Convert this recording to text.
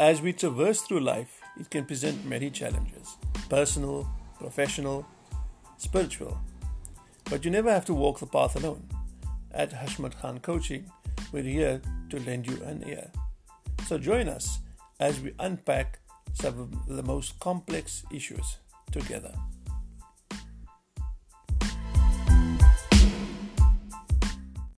As we traverse through life, it can present many challenges personal, professional, spiritual. But you never have to walk the path alone. At Hashmat Khan Coaching, we're here to lend you an ear. So join us as we unpack some of the most complex issues together.